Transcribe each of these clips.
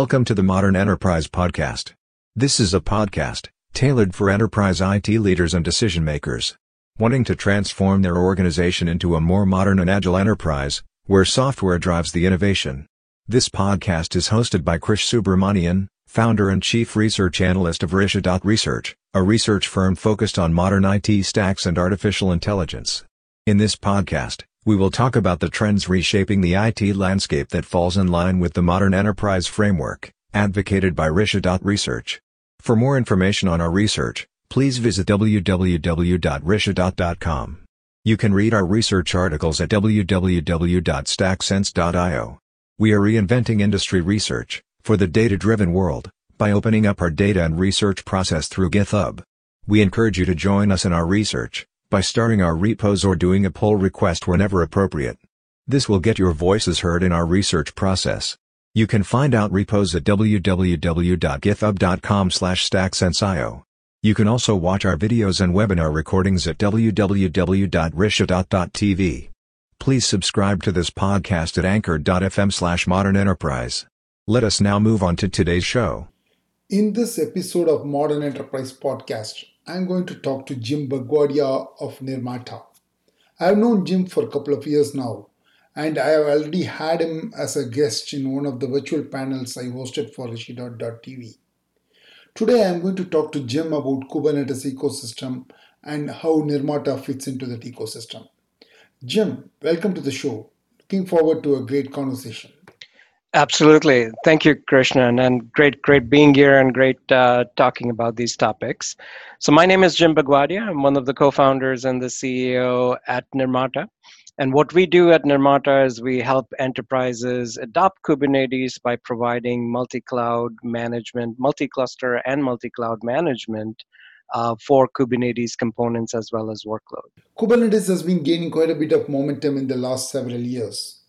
Welcome to the Modern Enterprise Podcast. This is a podcast tailored for enterprise IT leaders and decision makers wanting to transform their organization into a more modern and agile enterprise where software drives the innovation. This podcast is hosted by Krish Subramanian, founder and chief research analyst of Rishidot Research, a research firm focused on modern IT stacks and artificial intelligence. In this podcast, we will talk about the trends reshaping the IT landscape that falls in line with the modern enterprise framework, advocated by Rishidot Research. For more information on our research, please visit www.rishidot.com. You can read our research articles at www.stacksense.io. We are reinventing industry research for the data-driven world by opening up our data and research process through GitHub. We encourage you to join us in our research by starting our repos or doing a pull request whenever appropriate. This will get your voices heard in our research process. You can find out repos at www.github.com slash stacksensio. You can also watch our videos and webinar recordings at www.rishidot.tv. Please subscribe to this podcast at anchor.fm slash modern enterprise. Let us now move on to today's show. In this episode of Modern Enterprise Podcast, I'm going to talk to Jim Bugwadia of Nirmata. I've known Jim for a couple of years now, and I have already had him as a guest in one of the virtual panels I hosted for Rishidot.tv. Today I'm going to talk to Jim about Kubernetes ecosystem and how Nirmata fits into that ecosystem. Jim, welcome to the show. Looking forward to a great conversation. Absolutely. Thank you, Krishnan, and great, great being here and great uh, talking about these topics. So, my name is Jim Bugwadia. I'm one of the co founders and the CEO at Nirmata. And what we do at Nirmata is we help enterprises adopt Kubernetes by providing multi cloud management, multi cluster, and multi cloud management uh, for Kubernetes components as well as workload. Kubernetes has been gaining quite a bit of momentum in the last several years.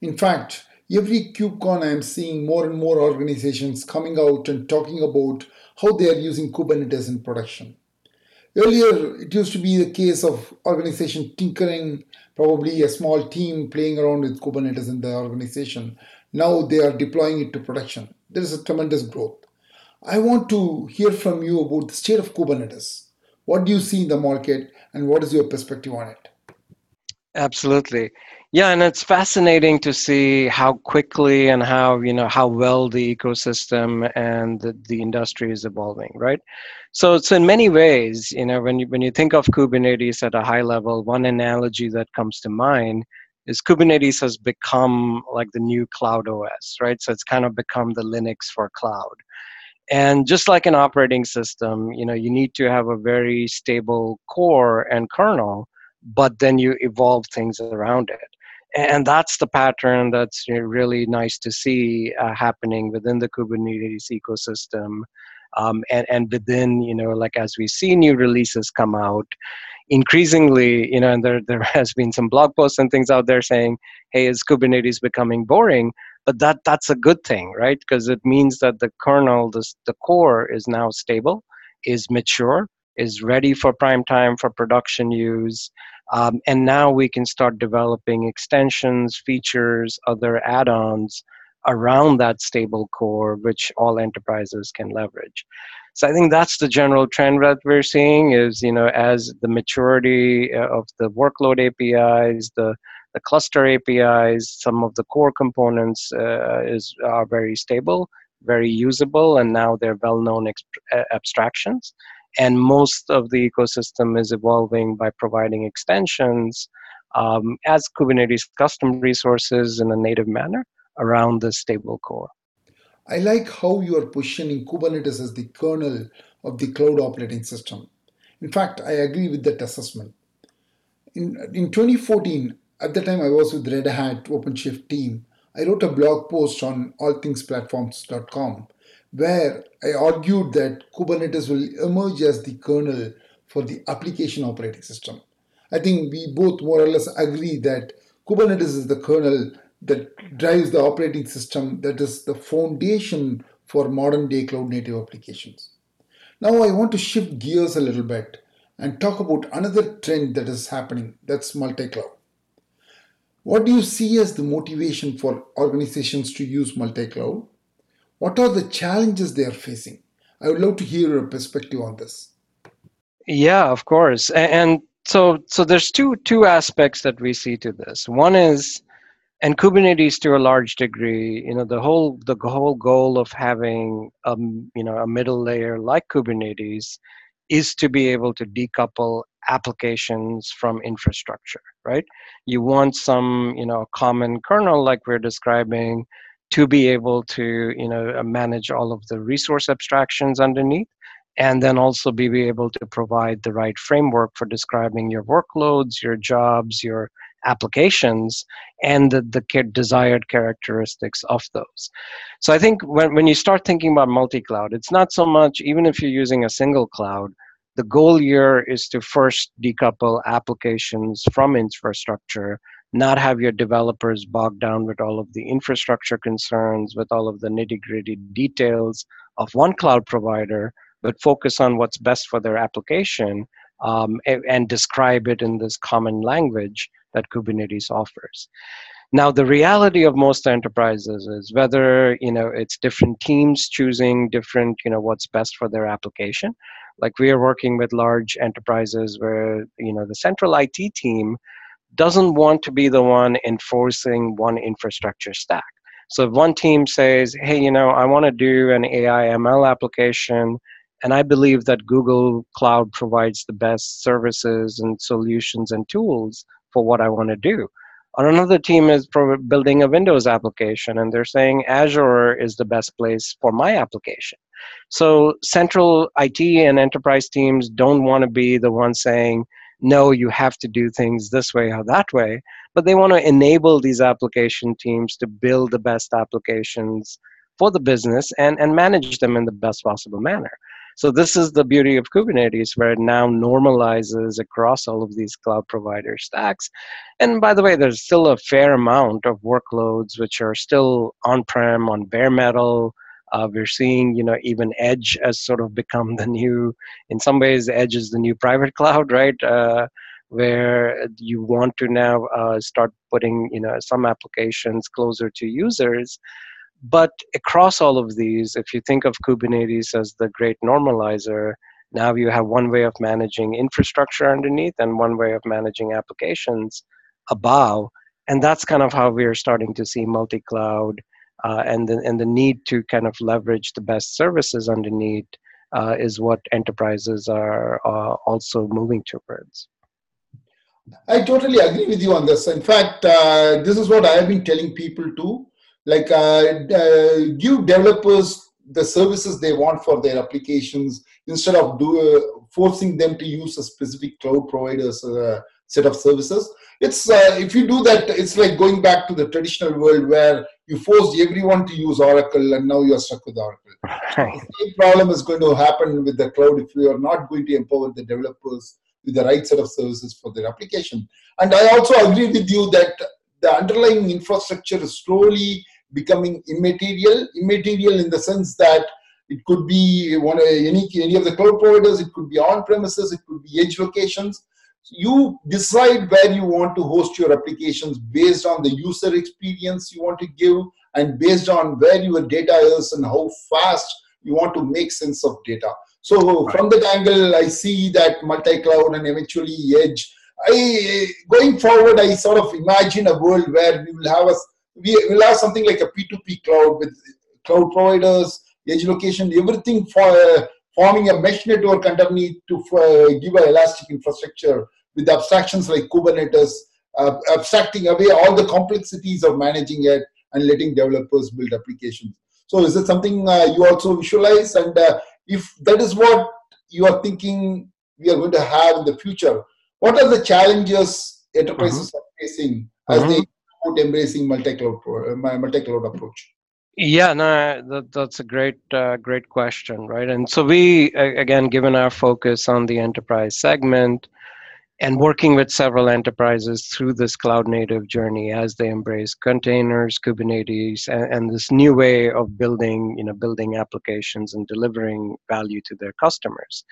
In fact, every KubeCon, I'm seeing more and more organizations coming out and talking about how they are using Kubernetes in production. Earlier, it used to be the case of organization tinkering, probably a small team playing around with Kubernetes in the organization. Now they are deploying it to production. There is a tremendous growth. I want to hear from you about the state of Kubernetes. What do you see in the market and what is your perspective on it? Absolutely. Yeah, and it's fascinating to see how quickly and how you know how well the ecosystem and the, the industry is evolving, right? So, so in many ways, you know, when you when you think of Kubernetes at a high level, one analogy that comes to mind is Kubernetes has become like the new cloud OS, right? So it's kind of become the Linux for cloud. And just like an operating system, you know, you need to have a very stable core and kernel, but then you evolve things around it and that's the pattern that's really nice to see uh, happening within the kubernetes ecosystem um, and, and within you know like as we see new releases come out increasingly you know and there, there has been some blog posts and things out there saying hey is kubernetes becoming boring? But that that's a good thing right? Because it means that the kernel the, the core is now stable is mature is ready for prime time for production use um, and now we can start developing extensions, features, other add ons around that stable core, which all enterprises can leverage. So I think that's the general trend that we're seeing is, you know, as the maturity uh, of the workload APIs, the the cluster APIs, some of the core components uh, is are very stable, very usable, and now they're well-known exp- abstractions and most of the ecosystem is evolving by providing extensions um, as Kubernetes custom resources in a native manner around the stable core. I like how you are positioning Kubernetes as the kernel of the cloud operating system. In fact, I agree with that assessment. In, in 2014, at the time I was with Red Hat OpenShift team, I wrote a blog post on allthingsplatforms.com where I argued that Kubernetes will emerge as the kernel for the application operating system. I think we both more or less agree that Kubernetes is the kernel that drives the operating system that is the foundation for modern day cloud native applications. Now I want to shift gears a little bit and talk about another trend that is happening that's multi cloud. What do you see as the motivation for organizations to use multi cloud? What are the challenges they are facing? I would love to hear your perspective on this. Yeah, of course. And so so there's two two aspects that we see to this. One is and Kubernetes to a large degree, you know, the whole the whole goal of having a you know a middle layer like Kubernetes is to be able to decouple applications from infrastructure, right? You want some, you know, common kernel like we're describing to be able to, you know, uh, manage all of the resource abstractions underneath and then also be able to provide the right framework for describing your workloads, your jobs, your applications, and the, the desired characteristics of those. So I think when, when you start thinking about multi-cloud, it's not so much, even if you're using a single cloud, the goal here is to first decouple applications from infrastructure not have your developers bogged down with all of the infrastructure concerns, with all of the nitty gritty details of one cloud provider, but focus on what's best for their application um, and, and describe it in this common language that Kubernetes offers. Now, the reality of most enterprises is whether you know it's different teams choosing different, you know, what's best for their application. Like we are working with large enterprises where you know the central IT team doesn't want to be the one enforcing one infrastructure stack. So if one team says, "Hey, you know, I want to do an AI ML application and I believe that Google Cloud provides the best services and solutions and tools for what I want to do. Another team is building a Windows application and they're saying Azure is the best place for my application. So central IT and enterprise teams don't want to be the ones saying, no, you have to do things this way or that way, but they want to enable these application teams to build the best applications for the business and, and manage them in the best possible manner. So this is the beauty of Kubernetes, where it now normalizes across all of these cloud provider stacks. And by the way, there's still a fair amount of workloads which are still on-prem, on bare metal. Uh, we're seeing, you know, even Edge has sort of become the new. In some ways, Edge is the new private cloud, right? Uh, where you want to now uh, start putting, you know, some applications closer to users but across all of these, if you think of Kubernetes as the great normalizer, now you have one way of managing infrastructure underneath and one way of managing applications above. And that's kind of how we're starting to see multi cloud uh, and, the, and the need to kind of leverage the best services underneath uh, is what enterprises are uh, also moving towards. I totally agree with you on this. In fact, uh, this is what I have been telling people too like uh, uh, give developers the services they want for their applications instead of do, forcing them to use a specific cloud provider's set of services. It's uh, if you do that, it's like going back to the traditional world where you forced everyone to use Oracle, and now you're stuck with Oracle. Right. The same problem is going to happen with the cloud if you are not going to empower the developers with the right set of services for their application. And I also agree with you that the underlying infrastructure is slowly becoming immaterial. Immaterial in the sense that it could be one any any of the cloud providers. It could be on premises. It could be edge locations. You decide where you want to host your applications based on the user experience you want to give and based on where your data is and how fast you want to make sense of data. So from that angle, I see that multi-cloud and eventually edge. I going forward, I sort of imagine a world where we will have a we will have something like a P2P cloud with cloud providers, edge location, everything for uh, forming a mesh network underneath to uh, give an elastic infrastructure with abstractions like Kubernetes, uh, abstracting away all the complexities of managing it and letting developers build applications. So, is it something uh, you also visualize? And uh, if that is what you are thinking we are going to have in the future, what are the challenges enterprises mm-hmm. are facing as mm-hmm. they embracing multi-cloud uh, multi-cloud approach? Yeah, no, that, that's a great, uh, great question, right? And so we, again, given our focus on the enterprise segment, and working with several enterprises through this cloud native journey as they embrace containers kubernetes and, and, this new way of building you know building applications and delivering value to their customers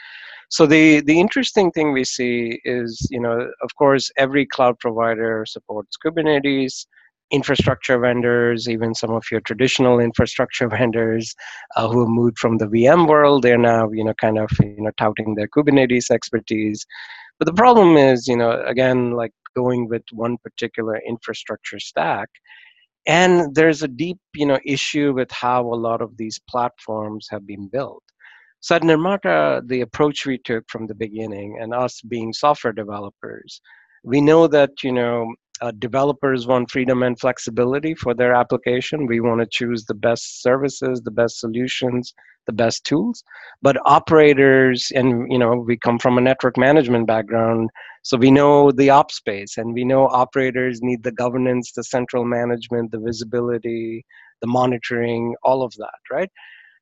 so the the interesting thing we see is you know of course every cloud provider supports kubernetes infrastructure vendors, even some of your traditional infrastructure vendors uh, who have moved from the VM world, they're now, you know, kind of, you know, touting their Kubernetes expertise. But the problem is, you know, again, like going with one particular infrastructure stack, and there's a deep, you know, issue with how a lot of these platforms have been built. So at Nirmata, the approach we took from the beginning, and us being software developers, we know that you know uh, developers want freedom and flexibility for their application. We want to choose the best services, the best solutions, the best tools. But operators, and you know, we come from a network management background, so we know the op space, and we know operators need the governance, the central management, the visibility, the monitoring, all of that, right?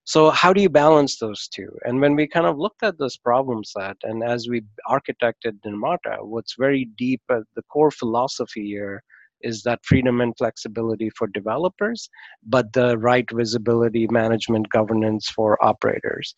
So how do you balance those two? And when we kind of looked at this problem set, and as we architected Nirmata, what's very deep at the core philosophy here is that freedom and flexibility for developers, but the right visibility, management, governance for operators.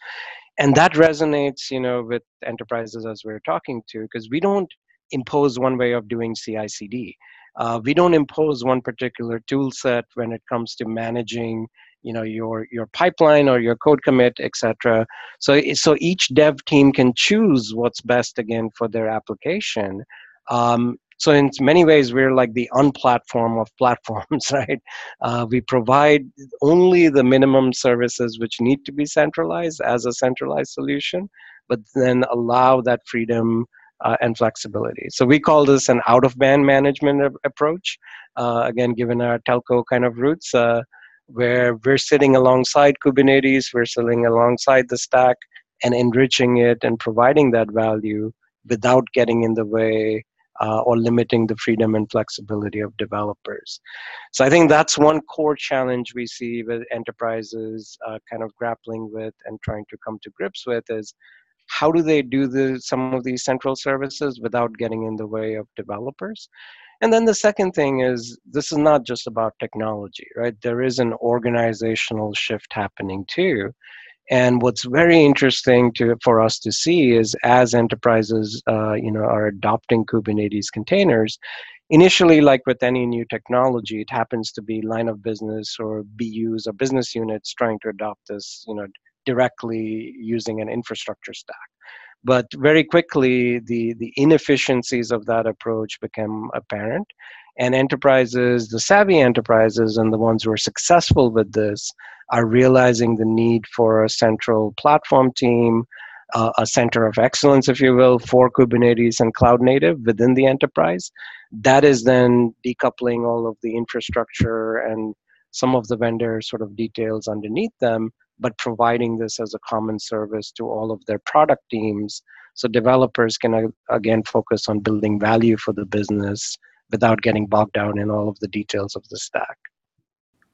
And that resonates, you know, with enterprises as we're talking to, because we don't impose one way of doing CI/CD. Uh, we don't impose one particular tool set when it comes to managing you know your your pipeline or your code commit etc so so each dev team can choose what's best again for their application. Um, so in many ways we're like the unplatform of platforms right? Uh, we provide only the minimum services which need to be centralized as a centralized solution but then allow that freedom uh, and flexibility. So we call this an out of band management approach uh, again given our telco kind of roots. Uh, where we're sitting alongside Kubernetes, we're sitting alongside the stack and enriching it and providing that value without getting in the way uh, or limiting the freedom and flexibility of developers. So I think that's one core challenge we see with enterprises uh, kind of grappling with and trying to come to grips with is how do they do the, some of these central services without getting in the way of developers? And then the second thing is this is not just about technology, right? There is an organizational shift happening too. And what's very interesting to, for us to see is as enterprises, uh, you know, are adopting Kubernetes containers, initially, like with any new technology, it happens to be line of business or BUs or business units trying to adopt this, you know, directly using an infrastructure stack. But very quickly, the, the inefficiencies of that approach became apparent. And enterprises, the savvy enterprises, and the ones who are successful with this, are realizing the need for a central platform team, uh, a center of excellence, if you will, for Kubernetes and cloud native within the enterprise. That is then decoupling all of the infrastructure and some of the vendor sort of details underneath them but providing this as a common service to all of their product teams so developers can uh, again focus on building value for the business without getting bogged down in all of the details of the stack.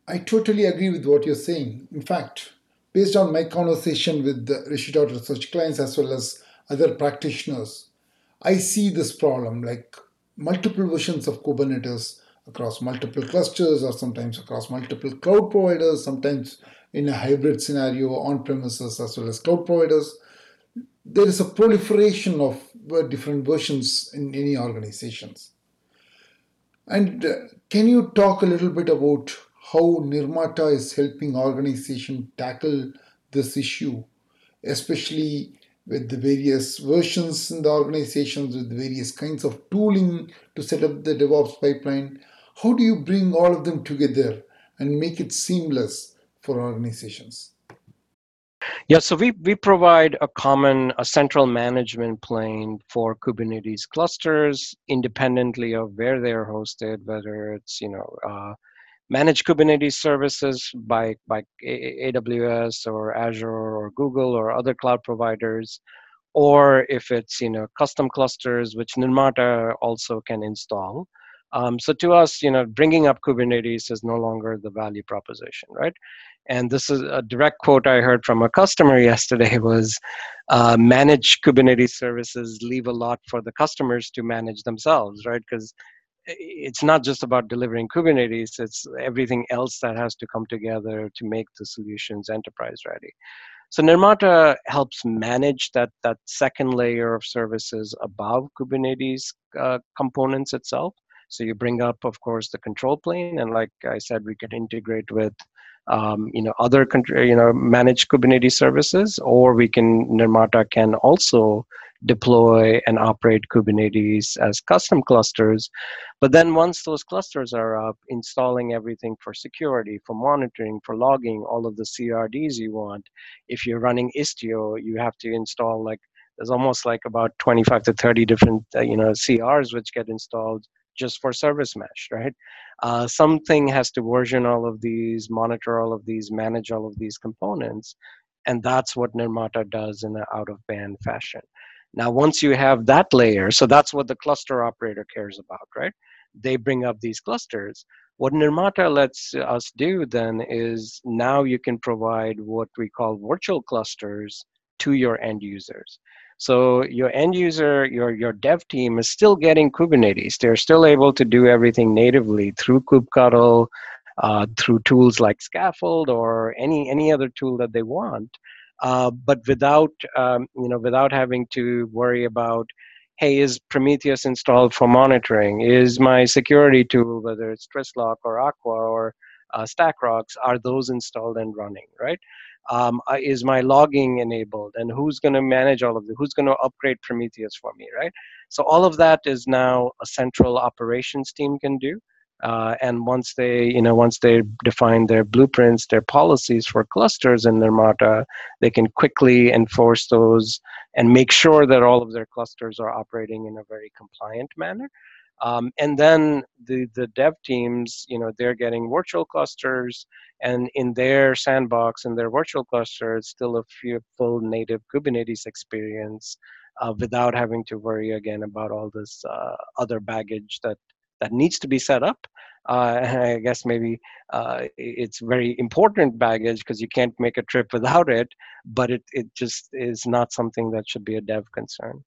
I totally agree with what you're saying. In fact, based on my conversation with the Rishi.Research research clients as well as other practitioners, I see this problem like multiple versions of Kubernetes across multiple clusters or sometimes across multiple cloud providers, sometimes in a hybrid scenario on premises as well as cloud providers. There is a proliferation of uh, different versions in any organizations. And uh, can you talk a little bit about how Nirmata is helping organizations tackle this issue, especially with the various versions in the organizations, with various kinds of tooling to set up the DevOps pipeline? How do you bring all of them together and make it seamless for organizations? Yeah, so we, we provide a common, a central management plane for Kubernetes clusters independently of where they're hosted, whether it's, you know, uh, managed Kubernetes services by, by AWS or Azure or Google or other cloud providers, or if it's, you know, custom clusters, which Nirmata also can install. Um, so to us, you know, bringing up Kubernetes is no longer the value proposition, right? And this is a direct quote I heard from a customer yesterday was, uh, manage Kubernetes services leave a lot for the customers to manage themselves, right? Because it's not just about delivering Kubernetes, it's everything else that has to come together to make the solutions enterprise ready. So Nirmata helps manage that, that second layer of services above Kubernetes uh, components itself So you bring up, of course, the control plane, and like I said, we can integrate with um, you know other country, you know managed Kubernetes services, or we can Nirmata can also deploy and operate Kubernetes as custom clusters. But then once those clusters are up, installing everything for security, for monitoring, for logging, all of the CRDs you want. If you're running Istio, you have to install like there's almost like about 25 to 30 different uh, you know CRs which get installed just for service mesh, right? Uh, something has to version all of these, monitor all of these, manage all of these components, and that's what Nirmata does in an out-of-band fashion. Now, once you have that layer, so that's what the cluster operator cares about, right? They bring up these clusters. What Nirmata lets us do then is now you can provide what we call virtual clusters to your end users. So your end user, your, your dev team is still getting Kubernetes. They're still able to do everything natively through kubectl, uh, through tools like Skaffold or any, any other tool that they want. Uh, but without, um, you know, without having to worry about, hey, is Prometheus installed for monitoring? Is my security tool, whether it's Twistlock or Aqua or uh, StackRox, are those installed and running, right? Um, is my logging enabled? And who's going to manage all of it who's going to upgrade prometheus for me right? So all of that is now a central operations team can do. Uh, and once they you know once they define their blueprints their policies for clusters in Nirmata they can quickly enforce those and make sure that all of their clusters are operating in a very compliant manner um, and then the, the dev teams, you know, they're getting virtual clusters, and in their sandbox and their virtual cluster, it's still a full native Kubernetes experience uh, without having to worry again about all this uh, other baggage that that needs to be set up. Uh, I guess maybe uh, it's very important baggage because you can't make a trip without it, but it, it just is not something that should be a dev concern.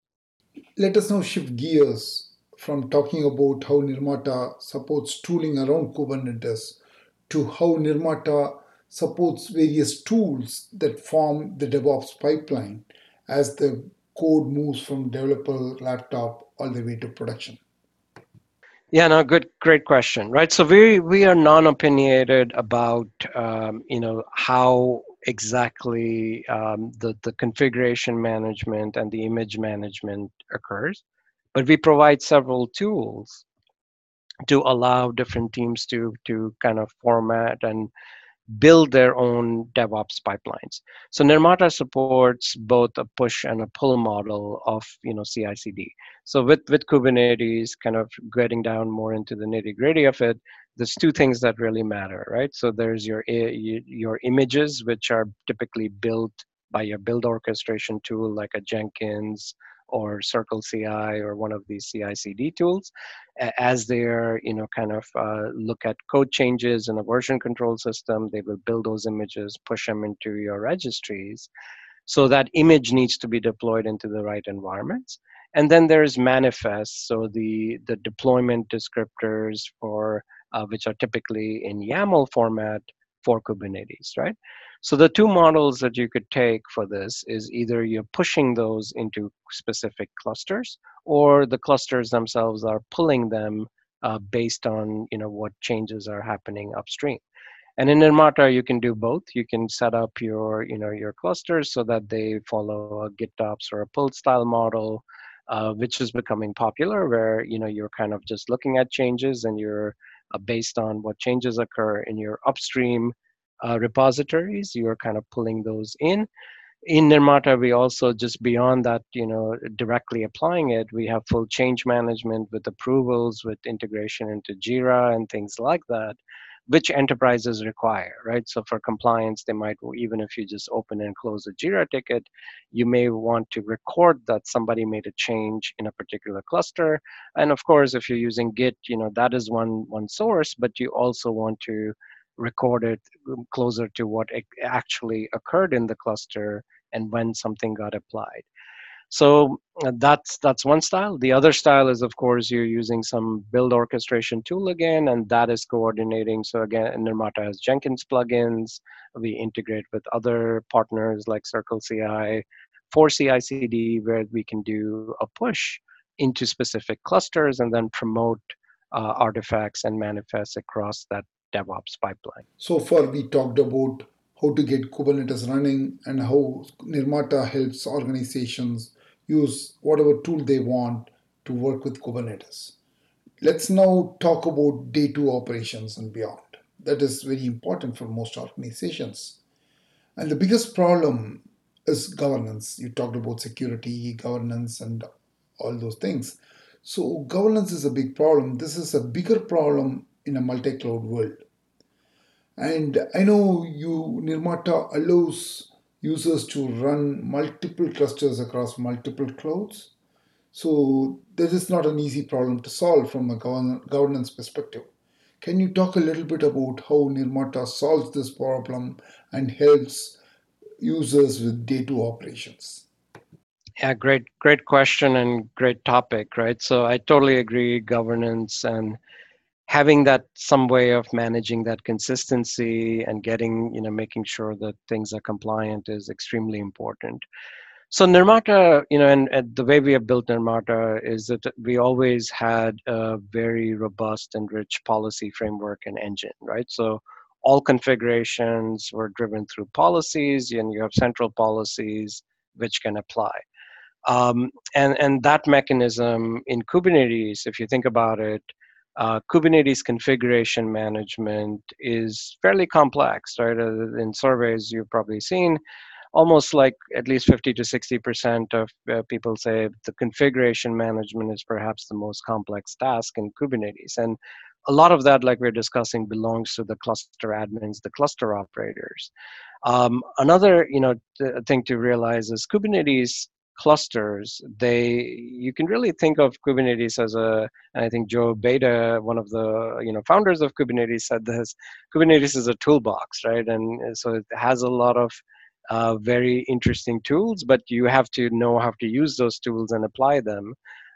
Let us now shift gears from talking about how Nirmata supports tooling around Kubernetes to how Nirmata supports various tools that form the DevOps pipeline as the code moves from developer laptop all the way to production. Yeah, no, good, great question, right? So we we are non-opinionated about um, you know how exactly um, the the configuration management and the image management occurs but we provide several tools to allow different teams to to kind of format and build their own DevOps pipelines. So Nirmata supports both a push and a pull model of you know CI/CD. So with with Kubernetes, kind of getting down more into the nitty gritty of it, there's two things that really matter, right? So there's your your images, which are typically built by your build orchestration tool like a Jenkins or Circle CI or one of these CI/CD tools, as they're you know kind of uh, look at code changes in a version control system, they will build those images, push them into your registries. So that image needs to be deployed into the right environments. And then there's manifests, so the the deployment descriptors for uh, which are typically in YAML format for Kubernetes, right? So the two models that you could take for this is either you're pushing those into specific clusters, or the clusters themselves are pulling them uh, based on you know what changes are happening upstream. And in Nirmata, you can do both. You can set up your you know your clusters so that they follow a GitOps or a pull style model, uh, which is becoming popular, where you know you're kind of just looking at changes and you're based on what changes occur in your upstream uh, repositories. You are kind of pulling those in. In Nirmata, we also just beyond that, you know, directly applying it, we have full change management with approvals, with integration into Jira and things like that, which enterprises require, right? So for compliance, they might, even if you just open and close a Jira ticket, you may want to record that somebody made a change in a particular cluster. And of course, if you're using Git, you know, that is one, one source, but you also want to record it um, closer to what actually occurred in the cluster and when something got applied. So uh, that's that's one style. The other style is, of course, you're using some build orchestration tool again, and that is coordinating. So again, Nirmata has Jenkins plugins. We integrate with other partners like Circle CI for CI/CD, where we can do a push into specific clusters and then promote uh, artifacts and manifests across that DevOps pipeline. So far, we talked about how to get Kubernetes running and how Nirmata helps organizations use whatever tool they want to work with Kubernetes. Let's now talk about day two operations and beyond. That is very important for most organizations. And the biggest problem is governance. You talked about security, governance, and all those things. So, governance is a big problem. This is a bigger problem in a multi cloud world. And I know you Nirmata allows users to run multiple clusters across multiple clouds. So this is not an easy problem to solve from a governance perspective. Can you talk a little bit about how Nirmata solves this problem and helps users with day two operations? Yeah, great, great question and great topic, right? So I totally agree. Governance and having that some way of managing that consistency and getting, you know, making sure that things are compliant is extremely important. So Nirmata, you know, and, and, the way we have built Nirmata is that we always had a very robust and rich policy framework and engine, right? So all configurations were driven through policies, and you have central policies which can apply. Um, and and that mechanism in Kubernetes, if you think about it, uh, Kubernetes configuration management is fairly complex, right? Uh, in surveys you've probably seen, almost like at least 50 to 60 percent of uh, people say the configuration management is perhaps the most complex task in kubernetes and a lot of that like we're discussing belongs to the cluster admins the cluster operators um, another you know th- thing to realize is kubernetes clusters they you can really think of kubernetes as a i think joe beda one of the you know founders of kubernetes said this kubernetes is a toolbox right and so it has a lot of uh, very interesting tools, but you have to know how to use those tools and apply them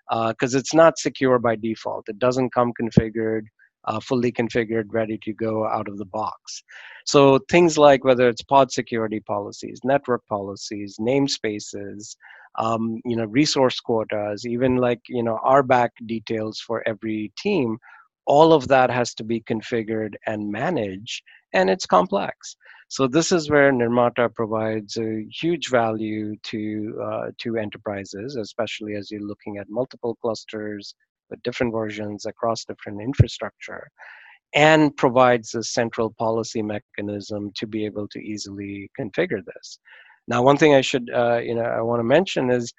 because uh, it's not secure by default. It doesn't come configured, uh, fully configured, ready to go out of the box. So things like whether it's pod security policies, network policies, namespaces, um, you know, resource quotas, even like you know RBAC details for every team, all of that has to be configured and managed, and it's complex. So this is where Nirmata provides a huge value to uh, to enterprises, especially as you're looking at multiple clusters with different versions across different infrastructure, and provides a central policy mechanism to be able to easily configure this. Now, one thing I should uh, you know I want to mention is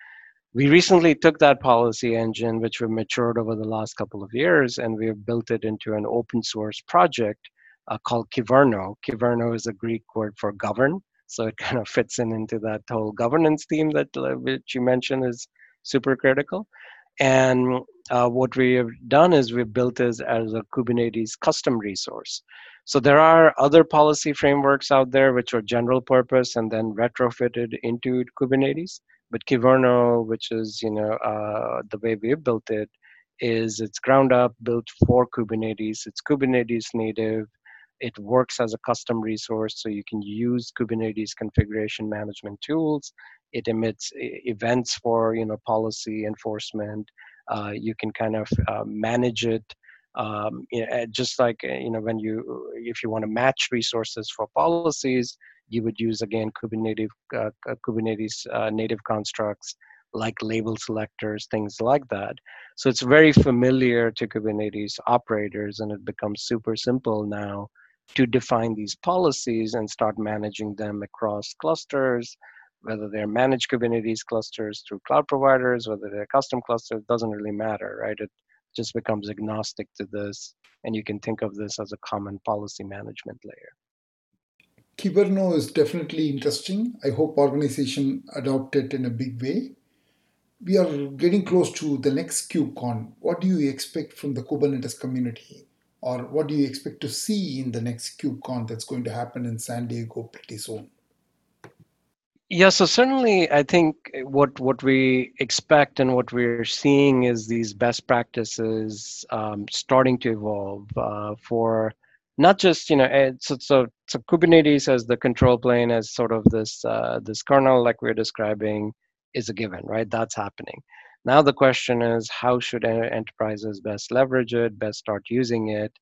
we recently took that policy engine, which we've matured over the last couple of years, and we have built it into an open source project uh, called Kyverno. Kyverno is a Greek word for govern, so it kind of fits in into that whole governance theme that uh, which you mentioned is super critical. And uh, what we have done is we've built this as a Kubernetes custom resource. So there are other policy frameworks out there which are general purpose and then retrofitted into Kubernetes. But Kyverno, which is you know uh, the way we've built it, is it's ground up built for Kubernetes. It's Kubernetes native. It works as a custom resource, so you can use Kubernetes configuration management tools. It emits events for you know policy enforcement. Uh, you can kind of uh, manage it um, you know, just like uh, you know when you if you want to match resources for policies you would use again kubernetes uh, kubernetes uh, native constructs like label selectors things like that so it's very familiar to kubernetes operators and it becomes super simple now to define these policies and start managing them across clusters, whether they're managed Kubernetes clusters through cloud providers, whether they're custom clusters, doesn't really matter, right? It just becomes agnostic to this, and you can think of this as a common policy management layer. Kyverno is definitely interesting. I hope organization adopt it in a big way. We are getting close to the next KubeCon. What do you expect from the Kubernetes community? Or what do you expect to see in the next KubeCon that's going to happen in San Diego pretty soon? Yeah, so certainly, I think what what we expect and what we're seeing is these best practices um, starting to evolve uh, for not just you know eh, so, so so Kubernetes as the control plane as sort of this uh, this kernel like we're describing is a given, right? That's happening. Now the question is, how should enterprises best leverage it, best start using it?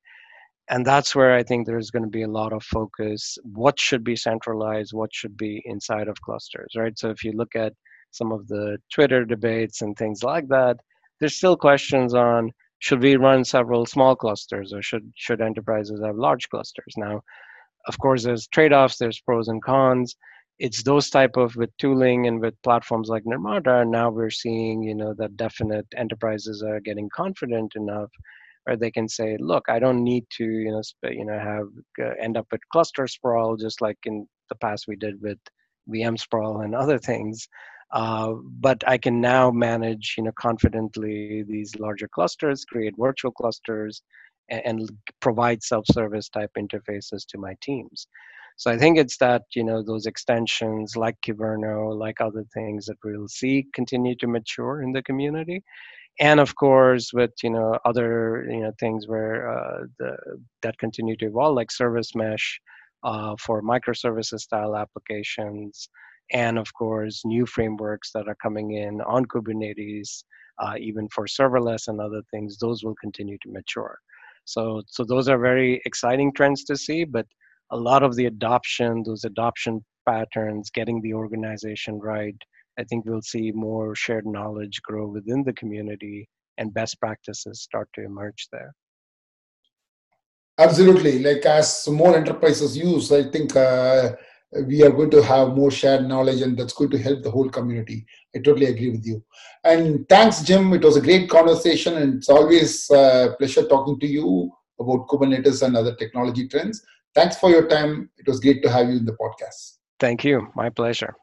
And that's where I think there's going to be a lot of focus. What should be centralized? What should be inside of clusters, right? So if you look at some of the Twitter debates and things like that, there's still questions on should we run several small clusters or should should enterprises have large clusters now of course there's trade-offs there's pros and cons it's those type of with tooling and with platforms like nirmata now we're seeing you know that definite enterprises are getting confident enough where they can say look i don't need to you know sp- you know have uh, end up with cluster sprawl just like in the past we did with vm sprawl and other things uh, but I can now manage, you know, confidently these larger clusters, create virtual clusters, and, and provide self-service type interfaces to my teams. So I think it's that you know those extensions like Kyverno, like other things that we'll see continue to mature in the community, and of course with you know other you know things where uh, the, that continue to evolve like service mesh uh, for microservices style applications. And of course new frameworks that are coming in on kubernetes uh, even for serverless and other things those will continue to mature. So so those are very exciting trends to see but a lot of the adoption those adoption patterns getting the organization right i think we'll see more shared knowledge grow within the community and best practices start to emerge there. Absolutely. Like as more enterprises use i think uh, we are going to have more shared knowledge and that's going to help the whole community. I totally agree with you. And thanks jim. It was a great conversation and it's always a pleasure talking to you about kubernetes and other technology trends thanks for your time. It was great to have you in the podcast. Thank you. My pleasure